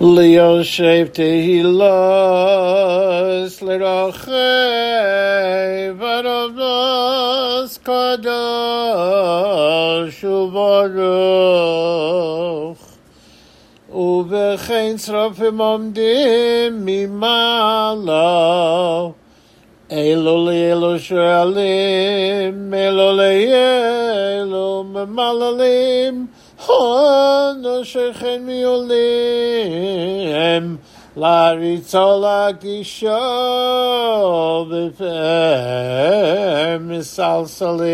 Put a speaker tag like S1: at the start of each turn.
S1: ליושב תהילוס לרחב הרבוס קדוש וברוך ובכן שרופים עומדים ממעלה אלו לאלו שואלים אלו לאלו ממללים הונו שכן מיולים להריצו להגישו בפם מסלסלים